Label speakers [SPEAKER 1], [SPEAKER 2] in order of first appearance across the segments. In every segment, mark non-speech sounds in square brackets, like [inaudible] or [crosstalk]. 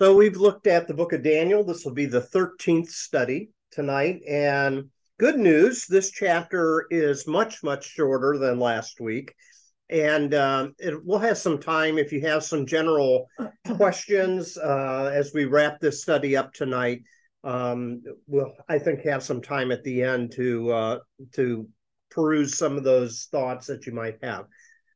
[SPEAKER 1] So we've looked at the book of Daniel. This will be the 13th study tonight. And good news this chapter is much, much shorter than last week. And um, it, we'll have some time if you have some general [clears throat] questions uh, as we wrap this study up tonight. Um, we'll, I think, have some time at the end to uh, to peruse some of those thoughts that you might have.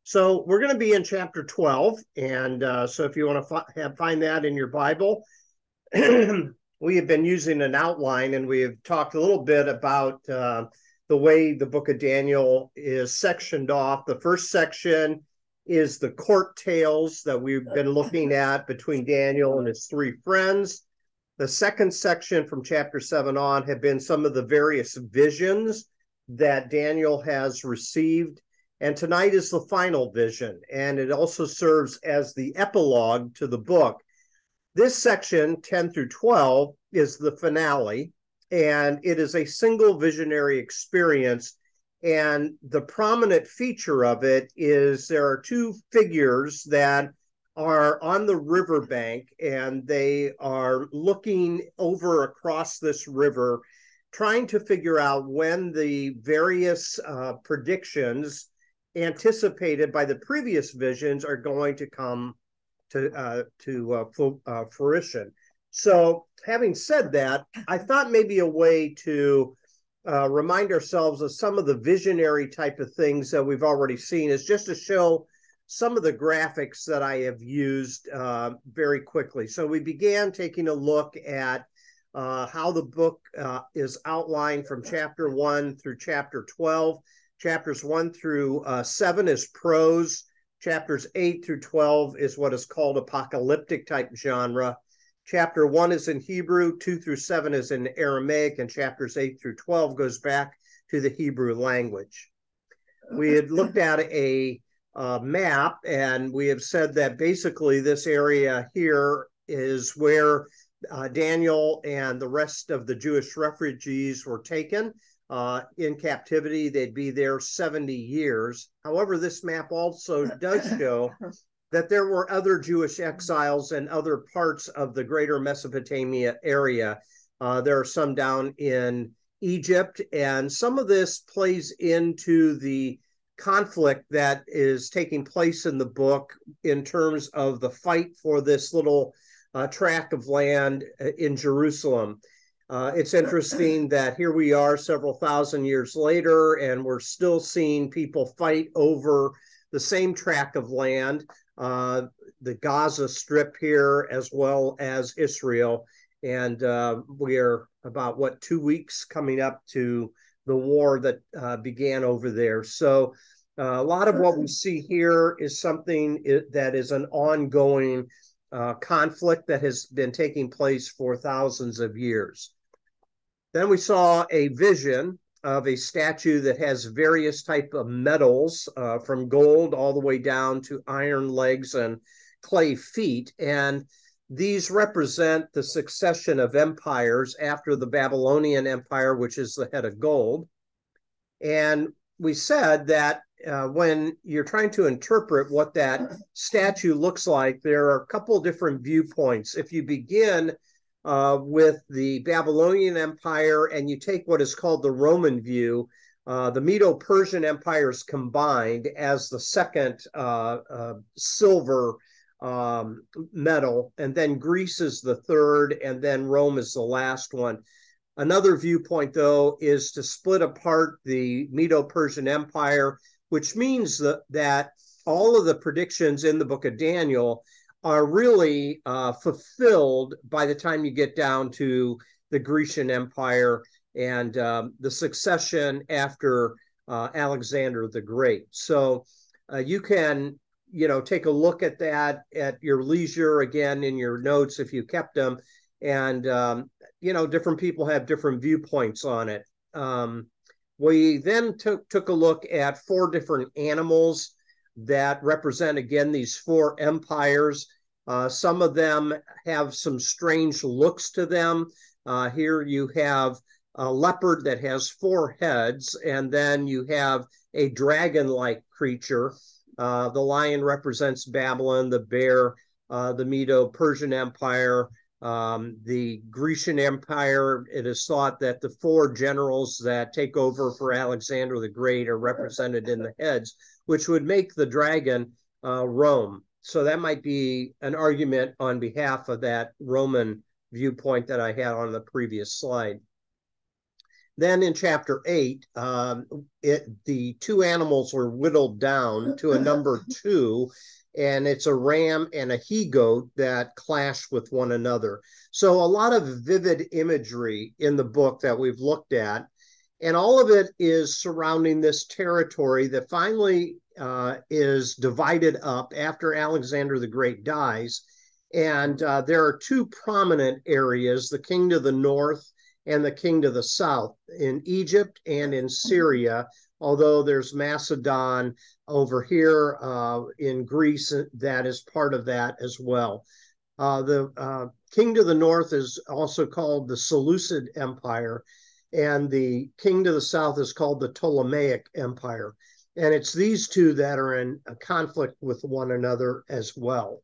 [SPEAKER 1] So we're going to be in chapter 12. And uh, so if you want to have, find that in your Bible, [clears throat] we have been using an outline and we have talked a little bit about uh, the way the book of Daniel is sectioned off. The first section is the court tales that we've been looking at between Daniel and his three friends. The second section from chapter 7 on have been some of the various visions that Daniel has received and tonight is the final vision, and it also serves as the epilogue to the book. This section, 10 through 12, is the finale, and it is a single visionary experience. And the prominent feature of it is there are two figures that are on the riverbank and they are looking over across this river, trying to figure out when the various uh, predictions anticipated by the previous visions are going to come to uh, to uh, uh, fruition. So, having said that, I thought maybe a way to uh, remind ourselves of some of the visionary type of things that we've already seen is just to show some of the graphics that I have used uh, very quickly. So, we began taking a look at uh, how the book is outlined from chapter one through chapter 12 Chapters 1 through uh, 7 is prose. Chapters 8 through 12 is what is called apocalyptic type genre. Chapter 1 is in Hebrew, 2 through 7 is in Aramaic, and chapters 8 through 12 goes back to the Hebrew language. We had looked at a uh, map, and we have said that basically this area here is where uh, Daniel and the rest of the Jewish refugees were taken uh, in captivity. They'd be there 70 years. However, this map also [laughs] does show that there were other Jewish exiles in other parts of the greater Mesopotamia area. Uh, there are some down in Egypt, and some of this plays into the conflict that is taking place in the book in terms of the fight for this little uh, tract of land uh, in Jerusalem. Uh, it's interesting that here we are several thousand years later, and we're still seeing people fight over the same tract of land, uh, the Gaza Strip here, as well as Israel. And uh, we are about, what, two weeks coming up to the war that uh, began over there. So uh, a lot of what we see here is something that is an ongoing uh, conflict that has been taking place for thousands of years. Then we saw a vision of a statue that has various type of metals uh, from gold all the way down to iron legs and clay feet and these represent the succession of empires after the babylonian empire which is the head of gold and we said that uh, when you're trying to interpret what that statue looks like there are a couple different viewpoints if you begin uh, with the Babylonian Empire, and you take what is called the Roman view, uh, the Medo Persian empires combined as the second uh, uh, silver um, metal, and then Greece is the third, and then Rome is the last one. Another viewpoint, though, is to split apart the Medo Persian Empire, which means that, that all of the predictions in the book of Daniel are really uh, fulfilled by the time you get down to the Grecian Empire and um, the succession after uh, Alexander the Great. So uh, you can, you know, take a look at that at your leisure again in your notes if you kept them. And, um, you know, different people have different viewpoints on it. Um, we then took, took a look at four different animals that represent again these four empires. Uh, some of them have some strange looks to them. Uh, here you have a leopard that has four heads, and then you have a dragon like creature. Uh, the lion represents Babylon, the bear uh, the Medo Persian Empire, um, the Grecian Empire. It is thought that the four generals that take over for Alexander the Great are represented in the heads, which would make the dragon uh, Rome. So that might be an argument on behalf of that Roman viewpoint that I had on the previous slide. Then in chapter eight, um, it, the two animals were whittled down to a number two, and it's a ram and a he goat that clash with one another. So a lot of vivid imagery in the book that we've looked at, and all of it is surrounding this territory that finally uh, is divided up after Alexander the Great dies. And uh, there are two prominent areas the king to the north and the king to the south in Egypt and in Syria, although there's Macedon over here uh, in Greece that is part of that as well. Uh, the uh, king to the north is also called the Seleucid Empire, and the king to the south is called the Ptolemaic Empire. And it's these two that are in conflict with one another as well.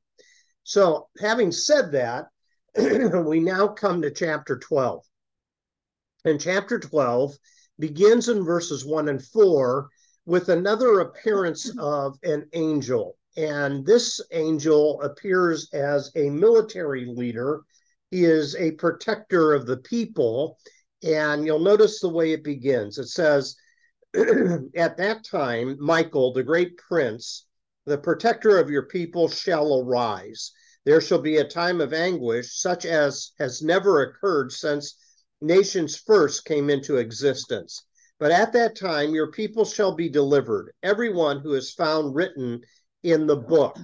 [SPEAKER 1] So, having said that, [clears throat] we now come to chapter 12. And chapter 12 begins in verses 1 and 4 with another appearance of an angel. And this angel appears as a military leader. He is a protector of the people. And you'll notice the way it begins. It says, [clears throat] At that time, Michael, the great prince, the protector of your people, shall arise. There shall be a time of anguish, such as has never occurred since nations first came into existence. But at that time, your people shall be delivered, everyone who is found written in the book.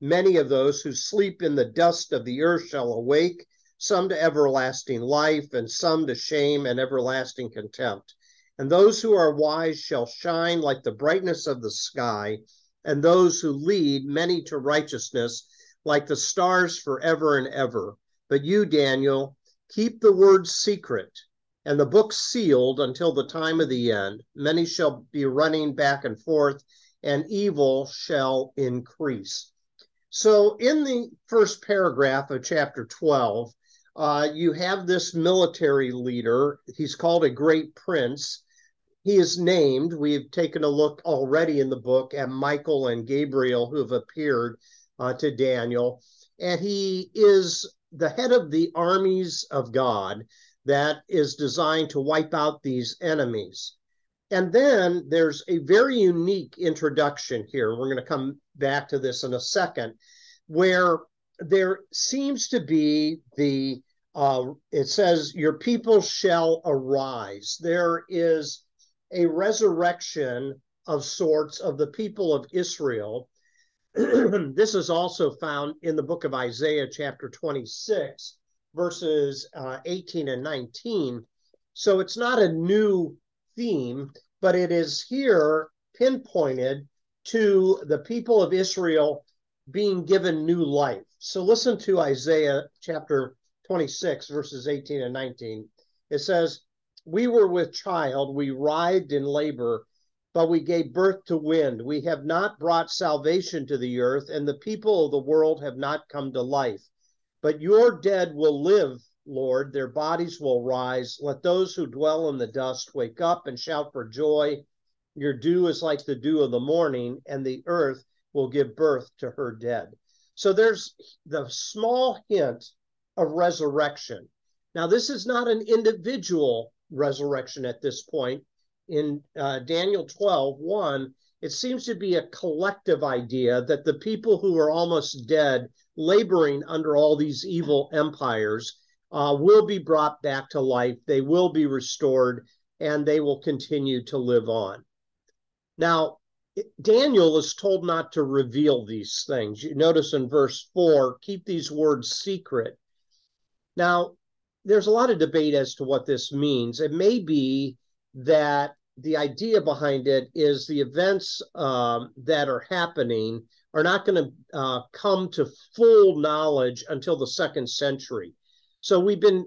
[SPEAKER 1] Many of those who sleep in the dust of the earth shall awake, some to everlasting life, and some to shame and everlasting contempt. And those who are wise shall shine like the brightness of the sky, and those who lead many to righteousness like the stars forever and ever. But you, Daniel, Keep the word secret and the book sealed until the time of the end. Many shall be running back and forth, and evil shall increase. So, in the first paragraph of chapter 12, uh, you have this military leader. He's called a great prince. He is named. We've taken a look already in the book at Michael and Gabriel who have appeared uh, to Daniel. And he is the head of the armies of God that is designed to wipe out these enemies. And then there's a very unique introduction here. We're going to come back to this in a second, where there seems to be the, uh, it says, Your people shall arise. There is a resurrection of sorts of the people of Israel [clears throat] this is also found in the book of Isaiah, chapter 26, verses uh, 18 and 19. So it's not a new theme, but it is here pinpointed to the people of Israel being given new life. So listen to Isaiah chapter 26, verses 18 and 19. It says, We were with child, we writhed in labor but we gave birth to wind. We have not brought salvation to the earth, and the people of the world have not come to life. But your dead will live, Lord, their bodies will rise. Let those who dwell in the dust wake up and shout for joy. Your dew is like the dew of the morning, and the earth will give birth to her dead. So there's the small hint of resurrection. Now, this is not an individual resurrection at this point in uh, Daniel 12, 1, it seems to be a collective idea that the people who are almost dead, laboring under all these evil empires, uh, will be brought back to life. They will be restored and they will continue to live on. Now, Daniel is told not to reveal these things. You notice in verse 4 keep these words secret. Now, there's a lot of debate as to what this means. It may be that the idea behind it is the events um, that are happening are not going to uh, come to full knowledge until the second century. So we've been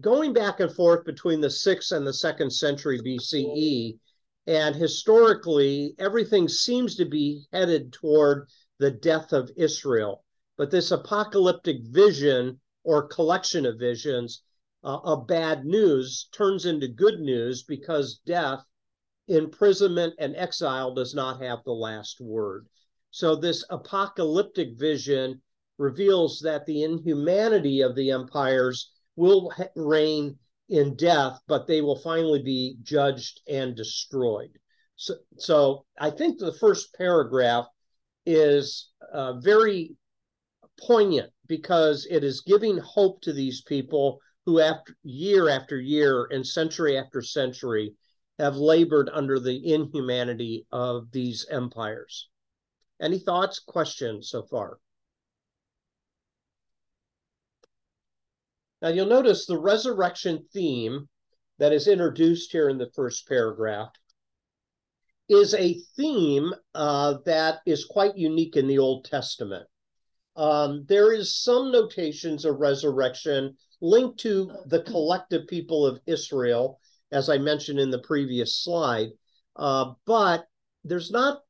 [SPEAKER 1] going back and forth between the sixth and the second century BCE. And historically, everything seems to be headed toward the death of Israel. But this apocalyptic vision or collection of visions uh, of bad news turns into good news because death, imprisonment, and exile does not have the last word. So, this apocalyptic vision reveals that the inhumanity of the empires will reign in death, but they will finally be judged and destroyed. So, so I think the first paragraph is uh, very poignant because it is giving hope to these people who, after year after year and century after century, have labored under the inhumanity of these empires. Any thoughts, questions so far? Now you'll notice the resurrection theme that is introduced here in the first paragraph is a theme uh, that is quite unique in the Old Testament. Um, there is some notations of resurrection linked to the collective people of Israel, as I mentioned in the previous slide, uh, but there's not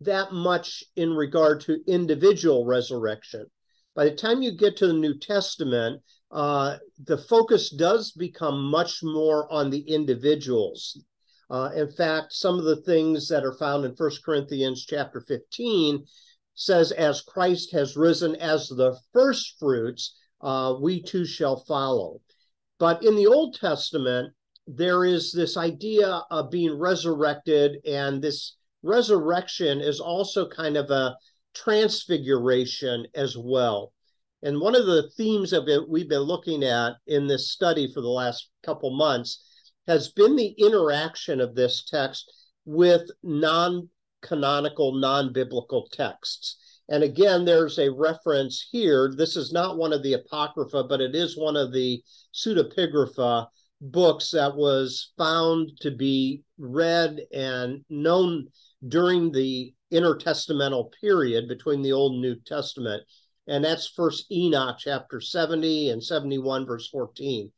[SPEAKER 1] that much in regard to individual resurrection. By the time you get to the New Testament, uh, the focus does become much more on the individuals. Uh, in fact, some of the things that are found in First Corinthians chapter 15 says, As Christ has risen as the first fruits, uh, we too shall follow. But in the Old Testament, there is this idea of being resurrected, and this resurrection is also kind of a transfiguration as well. And one of the themes of it we've been looking at in this study for the last couple months has been the interaction of this text with non canonical, non biblical texts. And again, there's a reference here. This is not one of the Apocrypha, but it is one of the pseudepigrapha books that was found to be read and known during the intertestamental period between the Old and New Testament and that's first enoch chapter 70 and 71 verse 14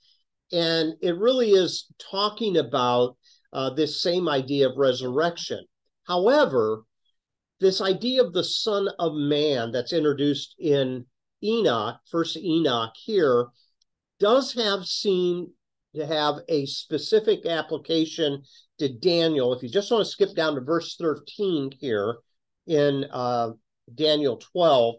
[SPEAKER 1] and it really is talking about uh, this same idea of resurrection. However this idea of the son of man that's introduced in enoch first enoch here does have seen to have a specific application to daniel if you just want to skip down to verse 13 here in uh, daniel 12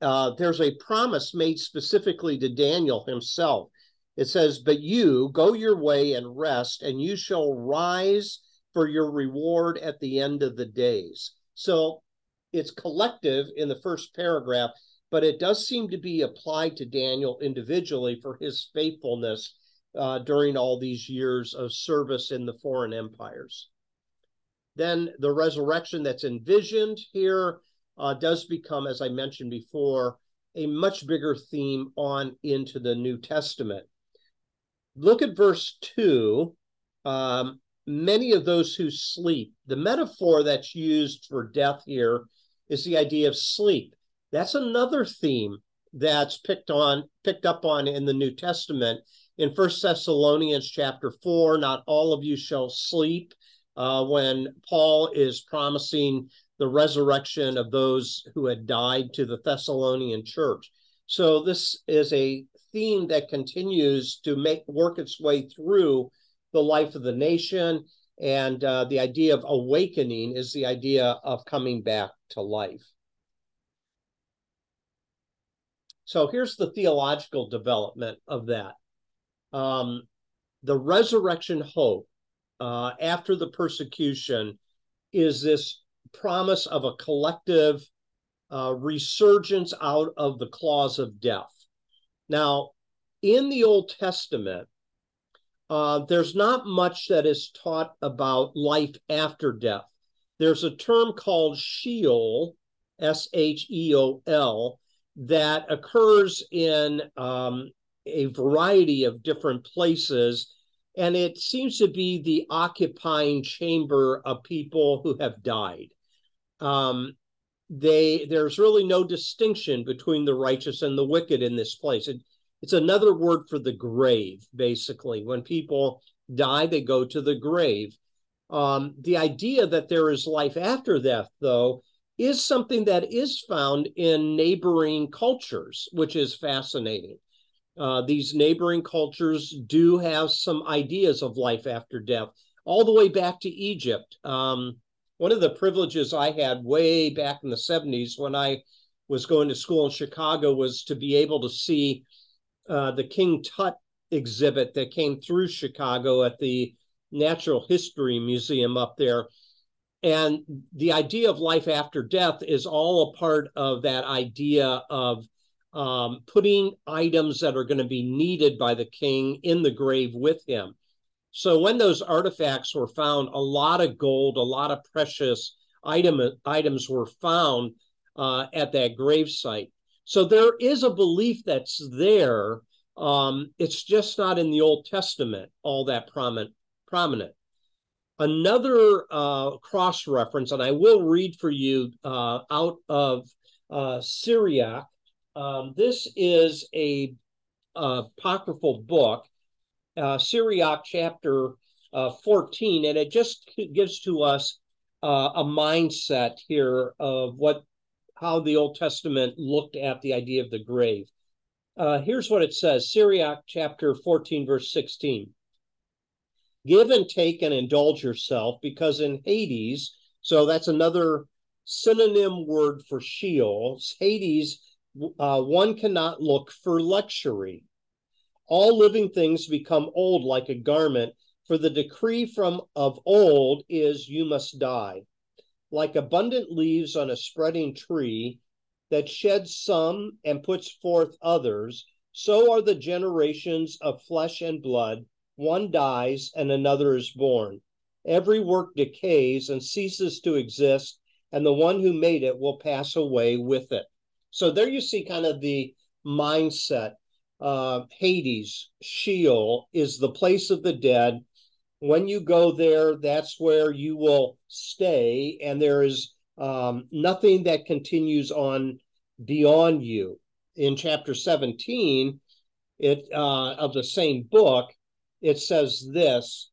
[SPEAKER 1] uh, there's a promise made specifically to Daniel himself. It says, But you go your way and rest, and you shall rise for your reward at the end of the days. So it's collective in the first paragraph, but it does seem to be applied to Daniel individually for his faithfulness uh, during all these years of service in the foreign empires. Then the resurrection that's envisioned here uh, does become, as I mentioned before, a much bigger theme on into the New Testament. Look at verse 2. Um, many of those who sleep, the metaphor that's used for death here is the idea of sleep. That's another theme that's picked on picked up on in the New Testament. In First Thessalonians chapter 4, not all of you shall sleep. Uh, when Paul is promising the resurrection of those who had died to the Thessalonian church. So this is a theme that continues to make work its way through the life of the nation. And uh, the idea of awakening is the idea of coming back to life. So here's the theological development of that. Um, the resurrection hope uh, after the persecution is this promise of a collective uh, resurgence out of the claws of death. Now, in the Old Testament, uh, there's not much that is taught about life after death. There's a term called Sheol, S H E O L, that occurs in um, a variety of different places. And it seems to be the occupying chamber of people who have died um, they there's really no distinction between the righteous and the wicked in this place. It, it's another word for the grave, basically. When people die, they go to the grave. Um, the idea that there is life after death, though, is something that is found in neighboring cultures, which is fascinating. Uh, these neighboring cultures do have some ideas of life after death, all the way back to Egypt. Um, one of the privileges I had way back in the 70s when I was going to school in Chicago was to be able to see uh, the King Tut exhibit that came through Chicago at the Natural History Museum up there. And the idea of life after death is all a part of that idea of um, putting items that are going to be needed by the king in the grave with him. So when those artifacts were found, a lot of gold, a lot of precious item, items were found uh, at that grave site. So there is a belief that's there. Um, it's just not in the Old Testament all that prominent. prominent. Another uh, cross reference, and I will read for you uh, out of uh, Sirach. Um, this is a apocryphal book, uh, Sirach chapter uh, 14, and it just gives to us uh, a mindset here of what how the Old Testament looked at the idea of the grave. Uh, here's what it says Sirach chapter 14, verse 16. Give and take and indulge yourself, because in Hades, so that's another synonym word for Sheol, Hades, uh, one cannot look for luxury. All living things become old like a garment, for the decree from of old is you must die like abundant leaves on a spreading tree that sheds some and puts forth others, so are the generations of flesh and blood. One dies and another is born. Every work decays and ceases to exist, and the one who made it will pass away with it. So there you see kind of the mindset. Uh, Hades, Sheol, is the place of the dead when you go there, that's where you will stay, and there is um, nothing that continues on beyond you. In chapter 17 it uh, of the same book, it says this.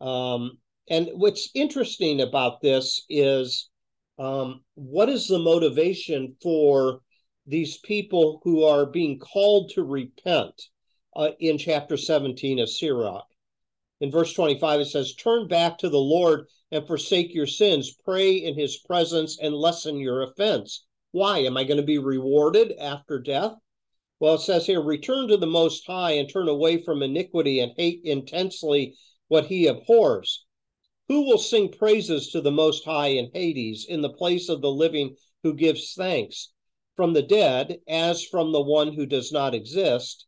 [SPEAKER 1] Um, and what's interesting about this is um, what is the motivation for these people who are being called to repent uh, in chapter 17 of Sirach? in verse 25, it says, Turn back to the Lord and forsake your sins. Pray in his presence and lessen your offense. Why? Am I going to be rewarded after death? Well, it says here, Return to the Most High and turn away from iniquity and hate intensely what he abhors. Who will sing praises to the Most High in Hades, in the place of the living who gives thanks? From the dead, as from the one who does not exist,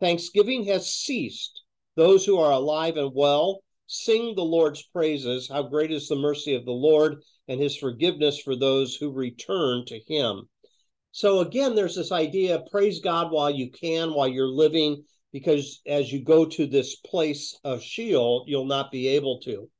[SPEAKER 1] thanksgiving has ceased those who are alive and well sing the Lord's praises. How great is the mercy of the Lord and his forgiveness for those who return to him. So again, there's this idea praise God while you can, while you're living, because as you go to this place of Sheol, you'll not be able to.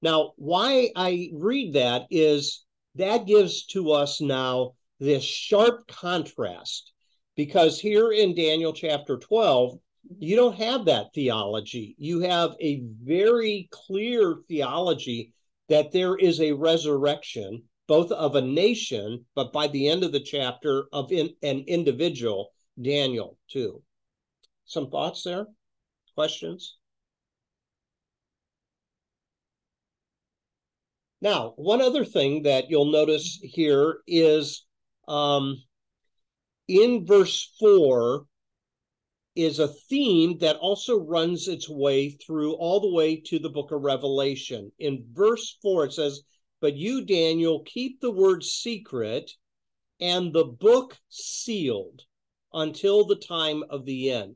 [SPEAKER 1] Now, why I read that is that gives to us now this sharp contrast, because here in Daniel chapter 12, you don't have that theology. You have a very clear theology that there is a resurrection, both of a nation, but by the end of the chapter, of in, an individual, Daniel, too. Some thoughts there? Questions? Now, one other thing that you'll notice here is um, in verse 4, is a theme that also runs its way through all the way to the book of Revelation. In verse 4, it says, But you, Daniel, keep the word secret and the book sealed until the time of the end.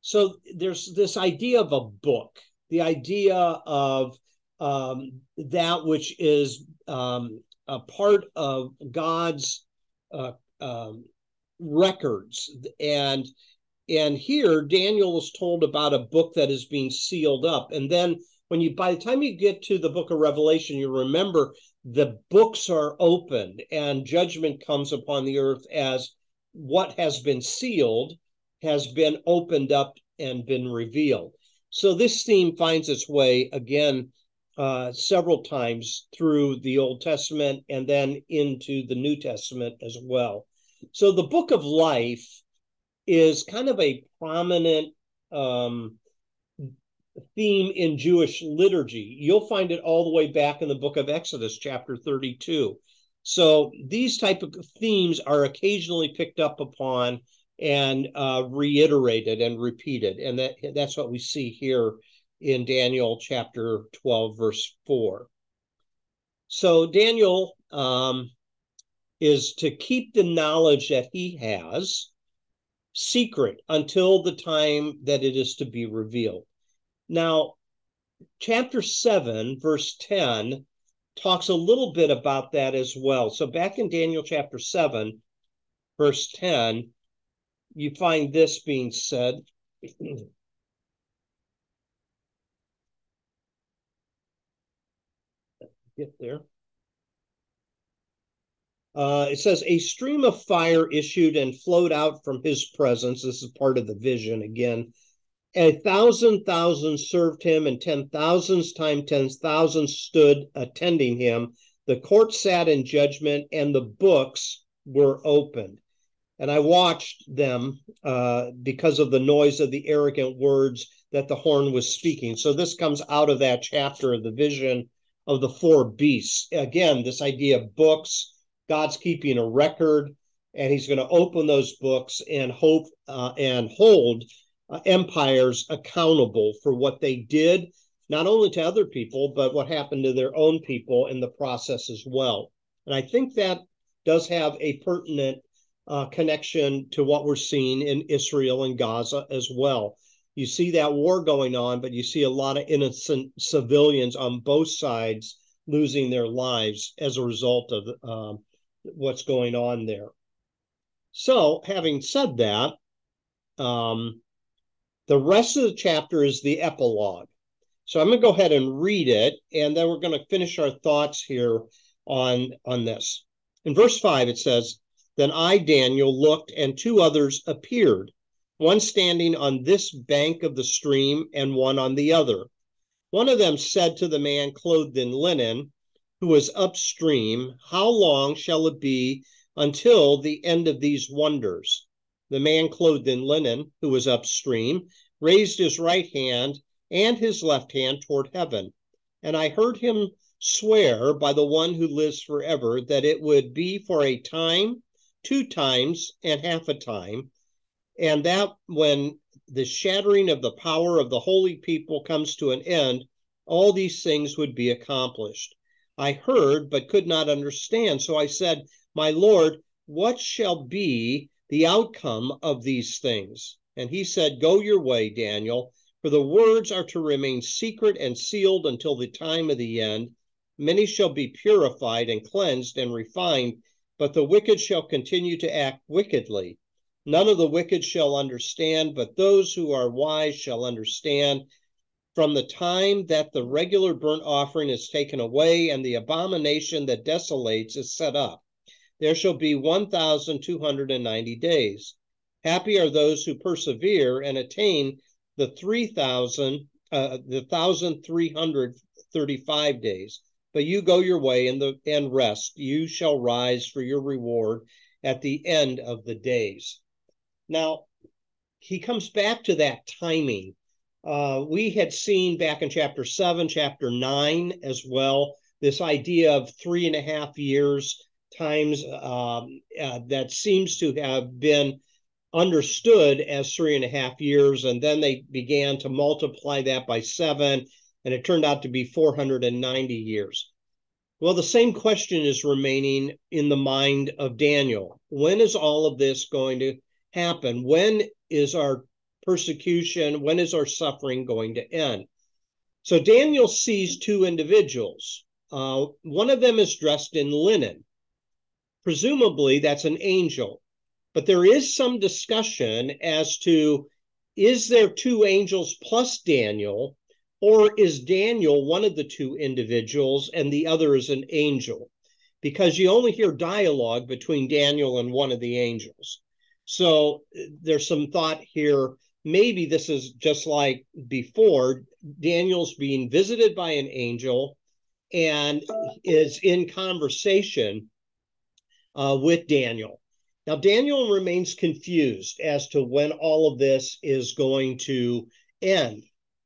[SPEAKER 1] So there's this idea of a book, the idea of um, that which is um, a part of God's uh, um, records. And and here, Daniel is told about a book that is being sealed up. And then when you by the time you get to the book of Revelation, you remember the books are opened and judgment comes upon the earth as what has been sealed has been opened up and been revealed. So this theme finds its way again uh, several times through the Old Testament and then into the New Testament as well. So the book of life is kind of a prominent um, theme in Jewish liturgy. You'll find it all the way back in the book of Exodus, chapter 32. So these type of themes are occasionally picked up upon and uh, reiterated and repeated, and that that's what we see here in Daniel chapter 12, verse 4. So Daniel um, is to keep the knowledge that he has secret until the time that it is to be revealed. Now, chapter 7, verse 10 talks a little bit about that as well. So, back in Daniel chapter 7, verse 10, you find this being said. Get there. Uh, it says, A stream of fire issued and flowed out from his presence. This is part of the vision again. A thousand thousands served him, and ten thousands times ten thousands stood attending him. The court sat in judgment, and the books were opened. And I watched them uh, because of the noise of the arrogant words that the horn was speaking. So this comes out of that chapter of the vision of the four beasts. Again, this idea of books God's keeping a record, and He's going to open those books and hope uh, and hold uh, empires accountable for what they did, not only to other people, but what happened to their own people in the process as well. And I think that does have a pertinent uh, connection to what we're seeing in Israel and Gaza as well. You see that war going on, but you see a lot of innocent civilians on both sides losing their lives as a result of um, what's going on there. So, having said that, um, the rest of the chapter is the epilogue. So I'm going to go ahead and read it, and then we're going to finish our thoughts here on, on this. In verse 5, it says, Then I, Daniel, looked, and two others appeared, one standing on this bank of the stream, and one on the other. One of them said to the man clothed in linen, who was upstream, How long shall it be until the end of these wonders? The man clothed in linen, who was upstream, raised his right hand and his left hand toward heaven. And I heard him swear by the one who lives forever that it would be for a time, two times, and half a time, and that when the shattering of the power of the holy people comes to an end, all these things would be accomplished. I heard, but could not understand. So I said, My Lord, what shall be the outcome of these things? And he said, Go your way, Daniel, for the words are to remain secret and sealed until the time of the end. Many shall be purified and cleansed and refined, but the wicked shall continue to act wickedly. None of the wicked shall understand, but those who are wise shall understand from the time that the regular burnt offering is taken away and the abomination that desolates is set up. There shall be 1,290 days. Happy are those who persevere and attain the 3,000, uh, the 1,335 days. But you go your way and, the, and rest. You shall rise for your reward at the end of the days. Now, he comes back to that timing uh, we had seen back in chapter seven, chapter nine as well, this idea of three and a half years times um, uh, that seems to have been understood as three and a half years. And then they began to multiply that by seven, and it turned out to be 490 years. Well, the same question is remaining in the mind of Daniel. When is all of this going to happen? When is our persecution? When is our suffering going to end? So Daniel sees two individuals. Uh, one of them is dressed in linen. Presumably, that's an angel. But there is some discussion as to is there two angels plus Daniel, or is Daniel one of the two individuals and the other is an angel? Because you only hear dialogue between Daniel and one of the angels. So there's some thought here maybe this is just like before Daniel's being visited by an angel and is in conversation uh, with Daniel. Now, Daniel remains confused as to when all of this is going to end.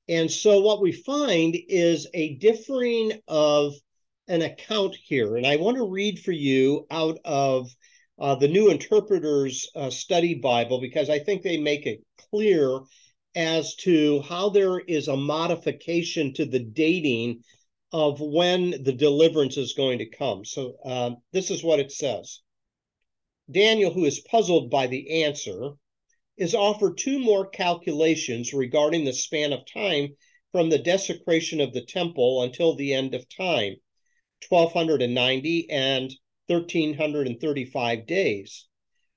[SPEAKER 1] And so, what we find is a differing of an account here. And I want to read for you out of uh, the New Interpreter's uh, Study Bible because I think they make it clear as to how there is a modification to the dating of when the deliverance is going to come. So uh, this is what it says Daniel, who is puzzled by the answer, is offered two more calculations regarding the span of time from the desecration of the temple until the end of time 1290 and 1335 days.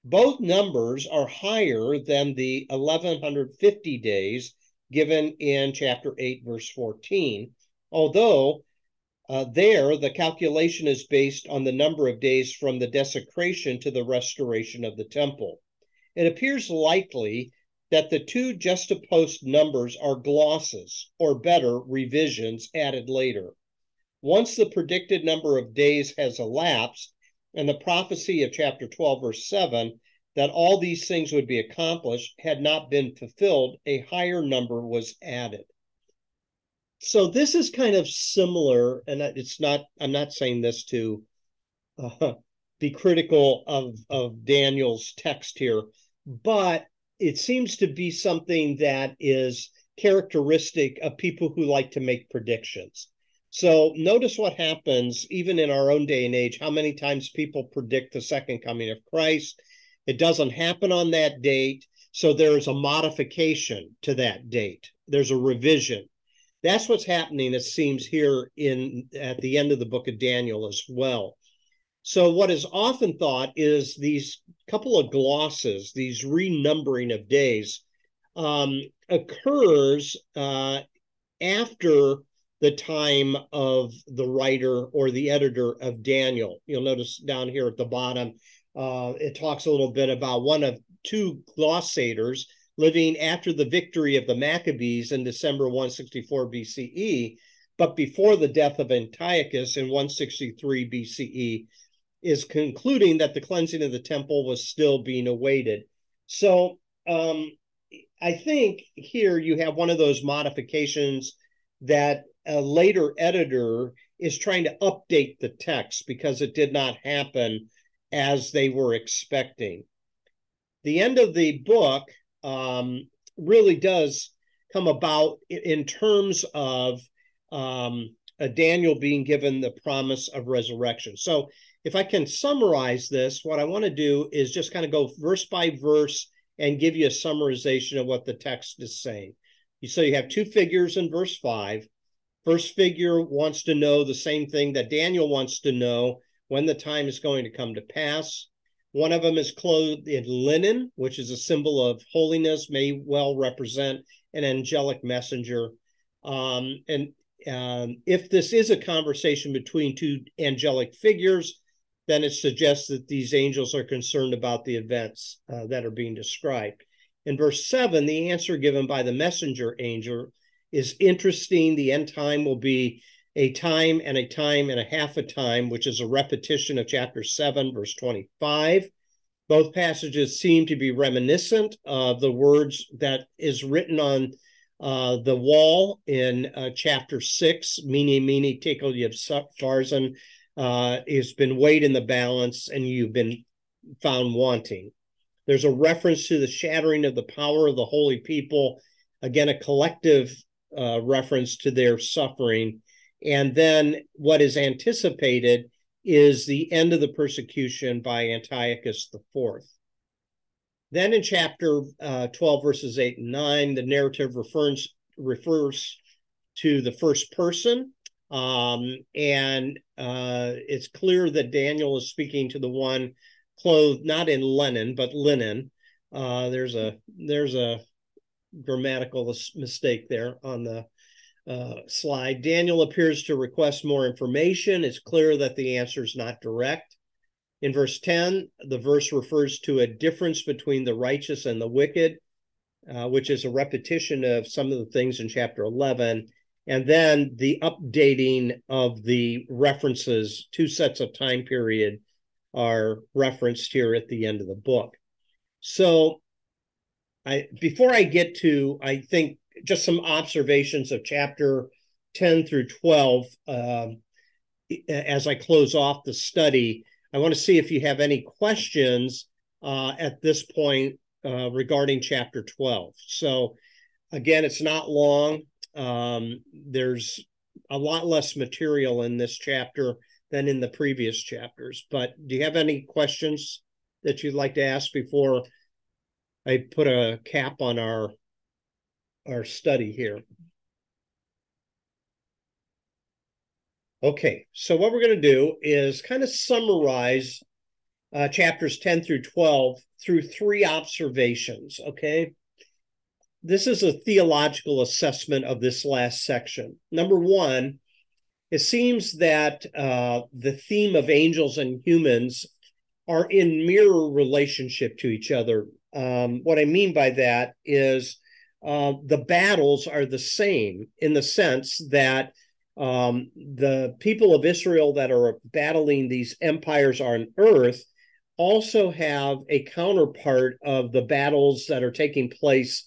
[SPEAKER 1] Both numbers are higher than the 1150 days given in chapter 8, verse 14, although uh, there the calculation is based on the number of days from the desecration to the restoration of the temple. It appears likely that the two juxtaposed numbers are glosses, or better, revisions added later. Once the predicted number of days has elapsed, and the prophecy of chapter 12, verse 7, that all these things would be accomplished had not been fulfilled, a higher number was added. So this is kind of similar, and it's not, I'm not saying this to uh, [laughs] be critical of, of Daniel's text here, but it seems to be something that is characteristic of people who like to make predictions. So notice what happens even in our own day and age, how many times people predict the second coming of Christ. It doesn't happen on that date. So there's a modification to that date. There's a revision. That's what's happening, it seems, here in at the end of the book of Daniel as well. So what is often thought is these couple of glosses, these renumbering of days, um, occurs uh, after the time of the writer or the editor of Daniel. You'll notice down here at the bottom, uh, it talks a little bit about one of two glossators living after the victory of the Maccabees in December 164 BCE, but before the death of Antiochus in 163 BCE, is concluding that the cleansing of the temple was still being awaited. So um, I think here you have one of those modifications that a later editor is trying to update the text because it did not happen as they were expecting. The end of the book um, really does come about in terms of um, Daniel being given the promise of resurrection. So, if I can summarize this, what I want to do is just kind of go verse by verse and give you a summarization of what the text is saying. So, you have two figures in verse 5 First figure wants to know the same thing that Daniel wants to know when the time is going to come to pass. One of them is clothed in linen, which is a symbol of holiness, may well represent an angelic messenger. Um, and um, if this is a conversation between two angelic figures, then it suggests that these angels are concerned about the events uh, that are being described. In verse 7, the answer given by the messenger angel is interesting. The end time will be a time and a time and a half a time, which is a repetition of chapter 7, verse 25. Both passages seem to be reminiscent of the words that is written on uh, the wall in uh, chapter 6, Mene, Mene, Tekel Upharsin, uh, has been weighed in the balance and you've been found wanting. There's a reference to the shattering of the power of the holy people. Again, a collective uh, reference to their suffering. And then what is anticipated is the end of the persecution by Antiochus IV. Then in chapter uh, 12, verses 8 and 9, the narrative refers, refers to the first person. Um, and uh, it's clear that Daniel is speaking to the one clothed not in linen, but linen. Uh, there's a there's a grammatical mistake there on the uh, slide. Daniel appears to request more information. It's clear that the answer is not direct. In verse 10, the verse refers to a difference between the righteous and the wicked. uh, which is a repetition of some of the things in chapter 11, and then the updating of the references, two sets of time period are referenced here at the end of the book. So I before I get to, I think just some observations of chapter 10 through 12 uh, as I close off the study. I want to see if you have any questions uh, at this point uh, regarding chapter 12. So, again, it's not long. Um, there's a lot less material in this chapter than in the previous chapters. But do you have any questions that you'd like to ask before I put a cap on our our study here? Okay, so what we're going to do is kind of summarize uh, chapters 10 through 12 through three observations. Okay, this is a theological assessment of this last section. Number one, it seems that uh, the theme of angels and humans are in mirror relationship to each other. Um, what I mean by that is uh, the battles are the same in the sense that um, the people of Israel that are battling these empires on earth also have a counterpart of the battles that are taking place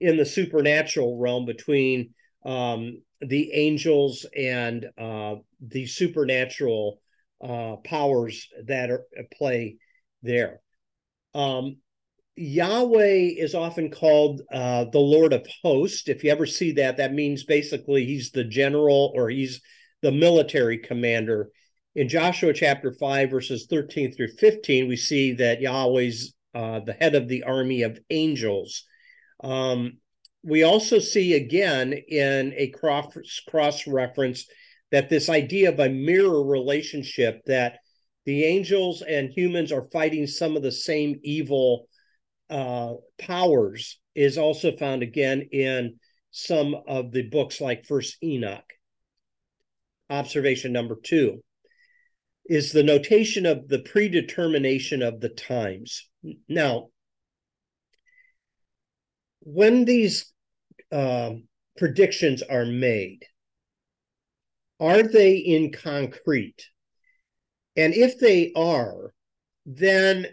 [SPEAKER 1] in the supernatural realm between um, the angels and uh, the supernatural uh, powers that are at play there. Um, Yahweh is often called uh, the Lord of Hosts. If you ever see that, that means basically he's the general or he's the military commander. In Joshua chapter 5, verses 13 through 15, we see that Yahweh's uh, the head of the army of angels. Um, we also see again in a cross, cross reference that this idea of a mirror relationship that the angels and humans are fighting some of the same evil uh, powers is also found again in some of the books like First Enoch. Observation number two is the notation of the predetermination of the times. Now, when these uh, predictions are made, are they in concrete? And if they are, then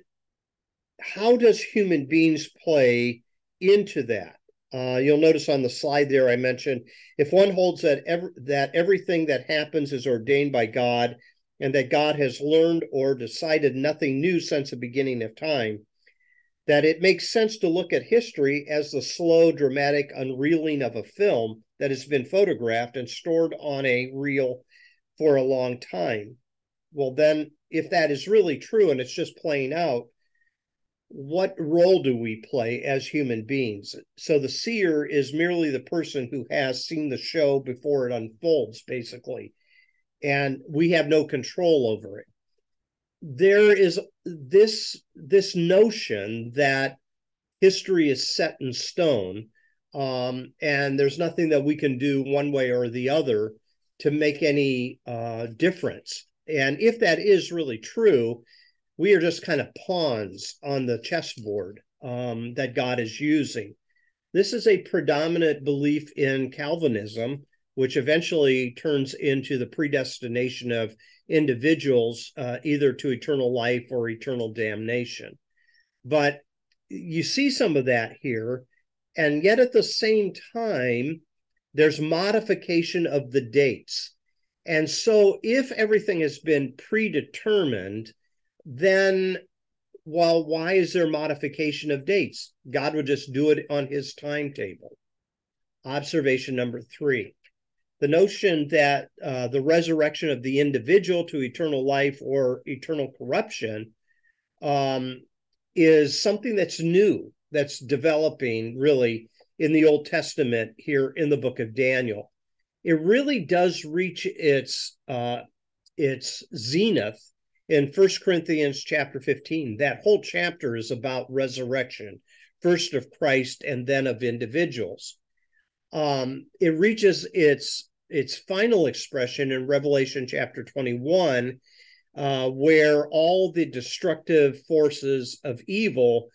[SPEAKER 1] how does human beings play into that? Uh, you'll notice on the slide there I mentioned if one holds that ev- that everything that happens is ordained by God and that God has learned or decided nothing new since the beginning of time, that it makes sense to look at history as the slow, dramatic unreeling of a film that has been photographed and stored on a reel for a long time. Well, then, if that is really true and it's just playing out, what role do we play as human beings? So the seer is merely the person who has seen the show before it unfolds, basically, and we have no control over it. There is this this notion that history is set in stone, um, and there's nothing that we can do one way or the other to make any uh, difference. And if that is really true, we are just kind of pawns on the chessboard um, that God is using. This is a predominant belief in Calvinism, which eventually turns into the predestination of individuals uh, either to eternal life or eternal damnation. But you see some of that here. And yet at the same time, there's modification of the dates. And so if everything has been predetermined, then well, why is there modification of dates? God would just do it on his timetable. Observation number three the notion that uh, the resurrection of the individual to eternal life or eternal corruption um, is something that's new, that's developing really in the Old Testament here in the book of Daniel. It really does reach its uh, its zenith in First Corinthians chapter 15. That whole chapter is about resurrection, first of Christ and then of individuals. Um, it reaches its its final expression in Revelation chapter 21, uh, where all the destructive forces of evil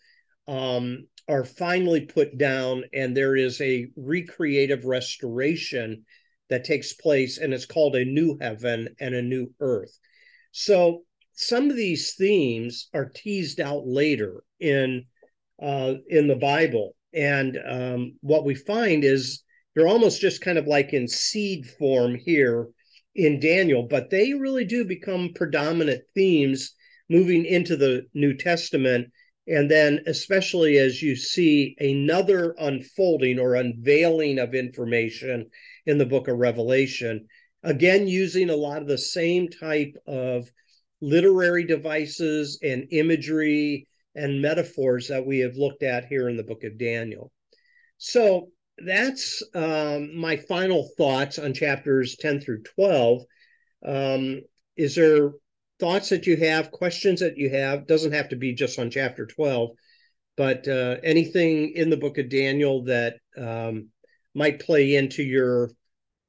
[SPEAKER 1] um, are finally put down, and there is a recreative restoration that takes place, and it's called a new heaven and a new earth. So some of these themes are teased out later in uh, in the Bible, and um, what we find is they're almost just kind of like in seed form here in Daniel, but they really do become predominant themes moving into the New Testament. And then, especially as you see another unfolding or unveiling of information in the book of Revelation, again, using a lot of the same type of literary devices and imagery and metaphors that we have looked at here in the book of Daniel. So that's um, my final thoughts on chapters 10 through 12. Um, is there thoughts that you have, questions that you have? Doesn't have to be just on chapter 12, but uh, anything in the book of Daniel that um, might play into your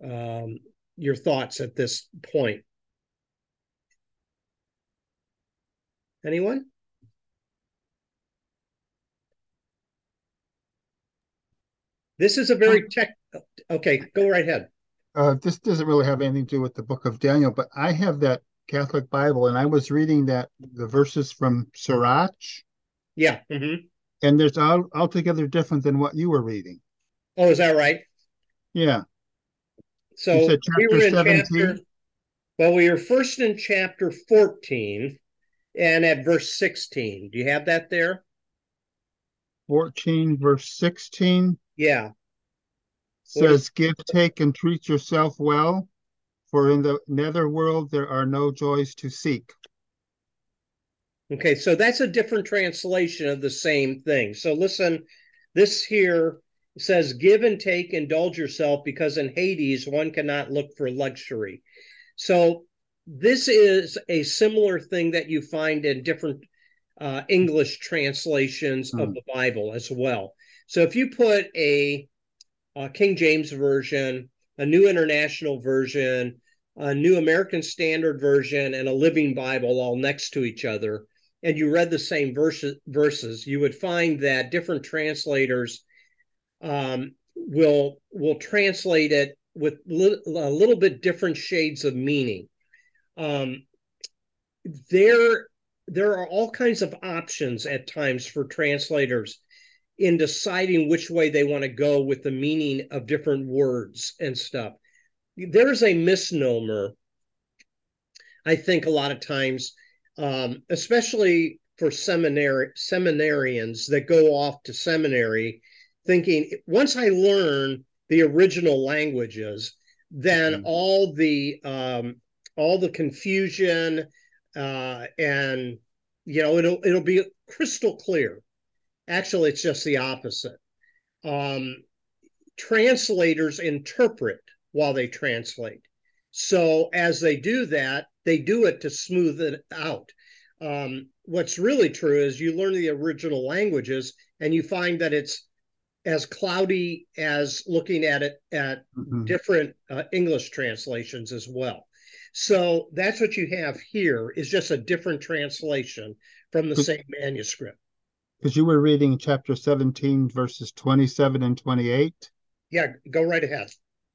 [SPEAKER 1] um, your thoughts at this point. Anyone? This is a very um, tech. Okay, go right ahead.
[SPEAKER 2] Uh, this doesn't really have anything to do with the book of Daniel, but I have that Catholic Bible, and I was reading that the verses from Sirach.
[SPEAKER 1] Yeah. Mm-hmm.
[SPEAKER 2] And there's all altogether different than what you were reading.
[SPEAKER 1] Oh, is that right?
[SPEAKER 2] Yeah.
[SPEAKER 1] So we were in 17? chapter. Well, we were first in chapter 14 and at verse 16. Do you have that there?
[SPEAKER 2] 14, verse 16.
[SPEAKER 1] Yeah.
[SPEAKER 2] Says, Give, take, and treat yourself well, for in the nether world there are no joys to seek.
[SPEAKER 1] Okay, so that's a different translation of the same thing. So listen, this here says, Give and take, indulge yourself, because in Hades one cannot look for luxury. So this is a similar thing that you find in different uh, English translations of hmm. the Bible as well. So if you put a, a King James version, a New International Version, a New American Standard Version, and a Living Bible all next to each other, and you read the same verses, verses, you would find that different translators um, will will translate it with li- a little bit different shades of meaning. Um, there, there are all kinds of options at times for translators in deciding which way they want to go with the meaning of different words and stuff. There's a misnomer, I think, a lot of times, um, especially for seminary seminarians that go off to seminary, thinking once I learn the original languages, then mm-hmm. all the um, all the confusion uh, and you know it'll it'll be crystal clear Actually, it's just the opposite. Um, translators interpret while they translate. So as they do that, they do it to smooth it out. Um, what's really true is you learn the original languages and you find that it's as cloudy as looking at it at mm-hmm. different uh, English translations as well. So that's what you have here is just a different translation from the same manuscript
[SPEAKER 2] because you were reading chapter 17, verses 27 and 28.
[SPEAKER 1] Yeah, go right ahead.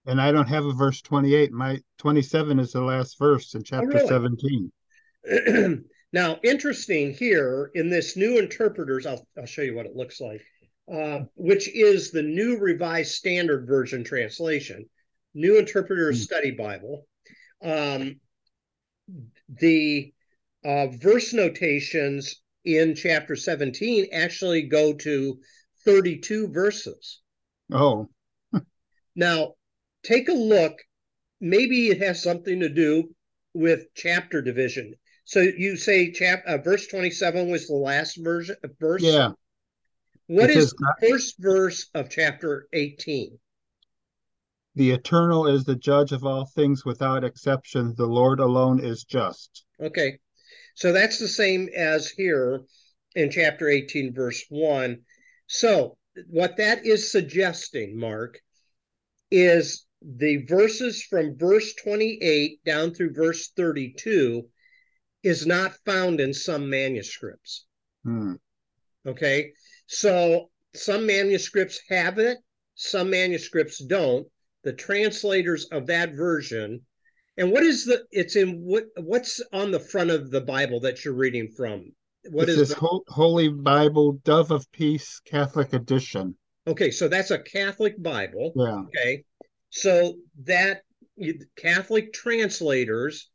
[SPEAKER 2] And I don't have a verse 28. My 27 is the last verse in chapter oh, really?
[SPEAKER 1] 17. [clears throat] now, interesting here in this new interpreters, I'll, I'll show you what it looks like, uh, which is the new Revised Standard Version translation, New Interpreter's mm. Study Bible. Um, the uh, verse notations in chapter 17 actually go to 32 verses.
[SPEAKER 2] Oh.
[SPEAKER 1] now, take a look. Maybe it has something to do with chapter division. So you say chap uh, verse 27 was the last version of verse?
[SPEAKER 2] Yeah.
[SPEAKER 1] What because is the first verse of chapter 18?
[SPEAKER 2] The eternal is the judge of all things without exception. The Lord alone is just.
[SPEAKER 1] Okay. So that's the same as here in chapter 18, verse 1. So, what that is suggesting, Mark, is the verses from verse 28 down through verse 32 is not found in some manuscripts.
[SPEAKER 2] Hmm.
[SPEAKER 1] Okay. So, some manuscripts have it, some manuscripts don't. The translators of that version, and what is the? It's in what? What's on the front of the Bible that you're reading from?
[SPEAKER 2] What this is the, Holy Bible Dove of Peace Catholic Edition?
[SPEAKER 1] Okay, so that's a Catholic Bible.
[SPEAKER 2] Yeah.
[SPEAKER 1] Okay, so that Catholic translators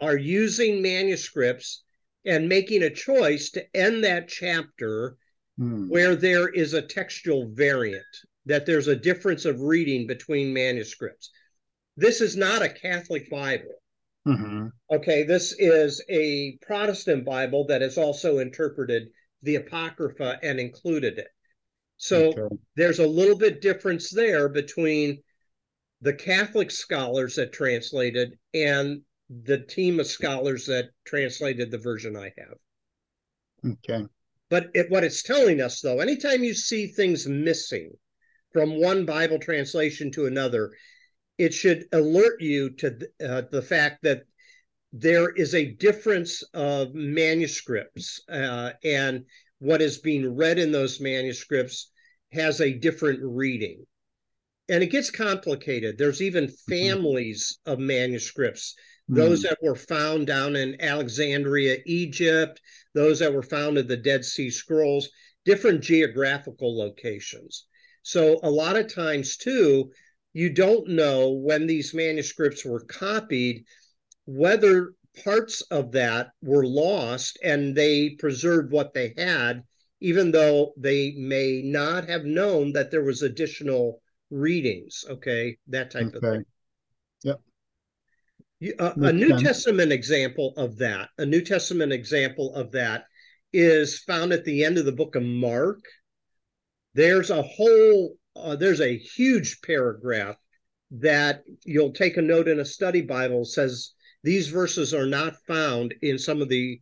[SPEAKER 1] are using manuscripts and making a choice to end that chapter hmm. where there is a textual variant, that there's a difference of reading between manuscripts. This is not a Catholic Bible. Mm-hmm. Okay, this is a Protestant Bible that has also interpreted the Apocrypha and included it. So okay. there's a little bit difference there between the Catholic scholars that translated and the team of scholars that translated the version I have.
[SPEAKER 2] Okay.
[SPEAKER 1] But it, what it's telling us, though, anytime you see things missing from one Bible translation to another, it should alert you to uh, the fact that there is a difference of manuscripts, uh, and what is being read in those manuscripts has a different reading. And it gets complicated. There's even mm-hmm. families of manuscripts those hmm. that were found down in Alexandria, Egypt, those that were found in the Dead Sea Scrolls, different geographical locations. So, a lot of times, too, you don't know when these manuscripts were copied whether parts of that were lost and they preserved what they had, even though they may not have known that there was additional readings. Okay, that type okay. of thing.
[SPEAKER 2] Yep.
[SPEAKER 1] Uh, a New Testament example of that, a New Testament example of that is found at the end of the book of Mark. There's a whole, uh, there's a huge paragraph that you'll take a note in a study Bible says these verses are not found in some of the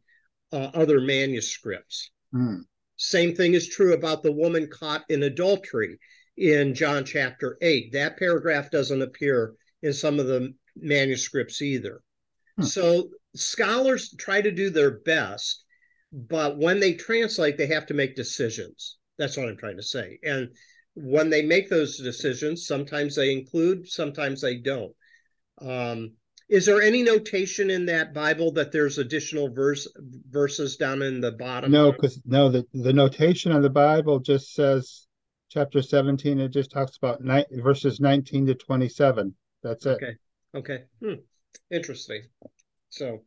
[SPEAKER 1] uh, other manuscripts. Mm. Same thing is true about the woman caught in adultery in John chapter 8. That paragraph doesn't appear in some of the manuscripts either. Hmm. So scholars try to do their best, but when they translate, they have to make decisions. That's what I'm trying to say. And when they make those decisions, sometimes they include, sometimes they don't. Um, is there any notation in that Bible that there's additional verse verses down in the bottom?
[SPEAKER 2] No, because no, the, the notation of the Bible just says chapter 17, it just talks about ni- verses 19 to 27. That's it.
[SPEAKER 1] Okay. Okay. Hmm. Interesting. So,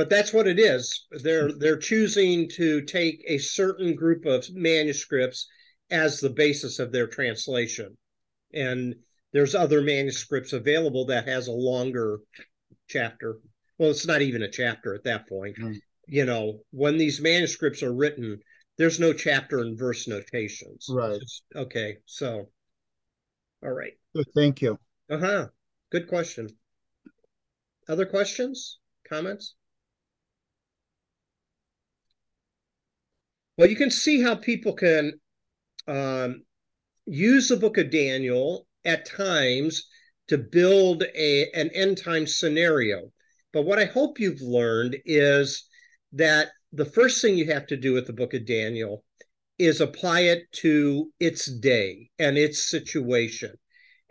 [SPEAKER 1] but that's what it is. They're they're choosing to take a certain group of manuscripts as the basis of their translation, and there's other manuscripts available that has a longer chapter. Well, it's not even a chapter at that point. Mm. You know, when these manuscripts are written, there's no chapter and verse notations.
[SPEAKER 2] Right.
[SPEAKER 1] okay. So, all right.
[SPEAKER 2] Thank you.
[SPEAKER 1] Uh huh. Good question. Other questions, comments? Well, you can see how people can um, use the book of Daniel at times to build a, an end time scenario. But what I hope you've learned is that the first thing you have to do with the book of Daniel is apply it to its day and its situation.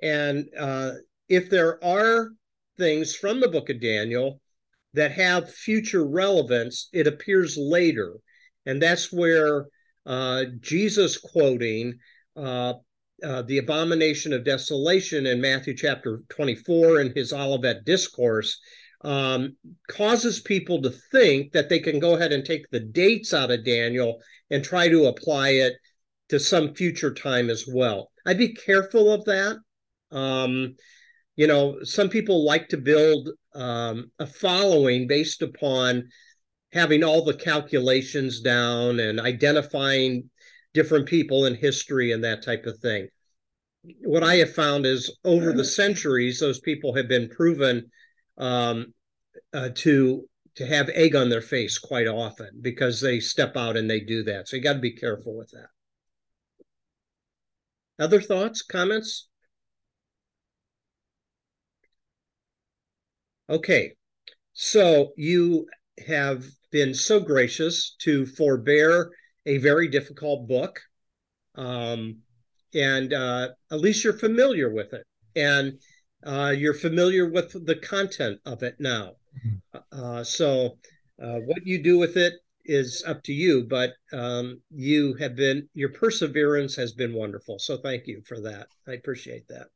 [SPEAKER 1] And uh, if there are things from the book of Daniel that have future relevance, it appears later. And that's where uh, Jesus quoting uh, uh, the abomination of desolation in Matthew chapter 24 in his Olivet discourse um, causes people to think that they can go ahead and take the dates out of Daniel and try to apply it to some future time as well. I'd be careful of that. Um, you know, some people like to build um, a following based upon having all the calculations down and identifying different people in history and that type of thing. What I have found is over the centuries, those people have been proven um, uh, to to have egg on their face quite often because they step out and they do that. So you got to be careful with that. Other thoughts, comments? Okay, so you have been so gracious to forbear a very difficult book. Um, and uh, at least you're familiar with it. And uh, you're familiar with the content of it now. Uh, so uh, what you do with it is up to you, but um, you have been, your perseverance has been wonderful. So thank you for that. I appreciate that.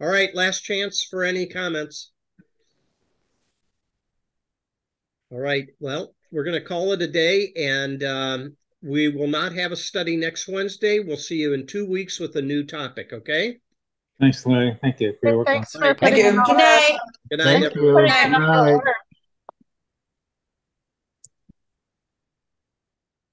[SPEAKER 1] All right, last chance for any comments. All right, well, we're going to call it a day and um, we will not have a study next Wednesday. We'll see you in two weeks with a new topic, okay?
[SPEAKER 3] Thanks, Larry. Thank you for work
[SPEAKER 4] Thanks
[SPEAKER 3] it.
[SPEAKER 4] for
[SPEAKER 5] Thank you. Good night.
[SPEAKER 1] Good night.
[SPEAKER 2] Thank
[SPEAKER 1] everyone.
[SPEAKER 2] you.
[SPEAKER 4] putting in
[SPEAKER 2] Good night.
[SPEAKER 4] work.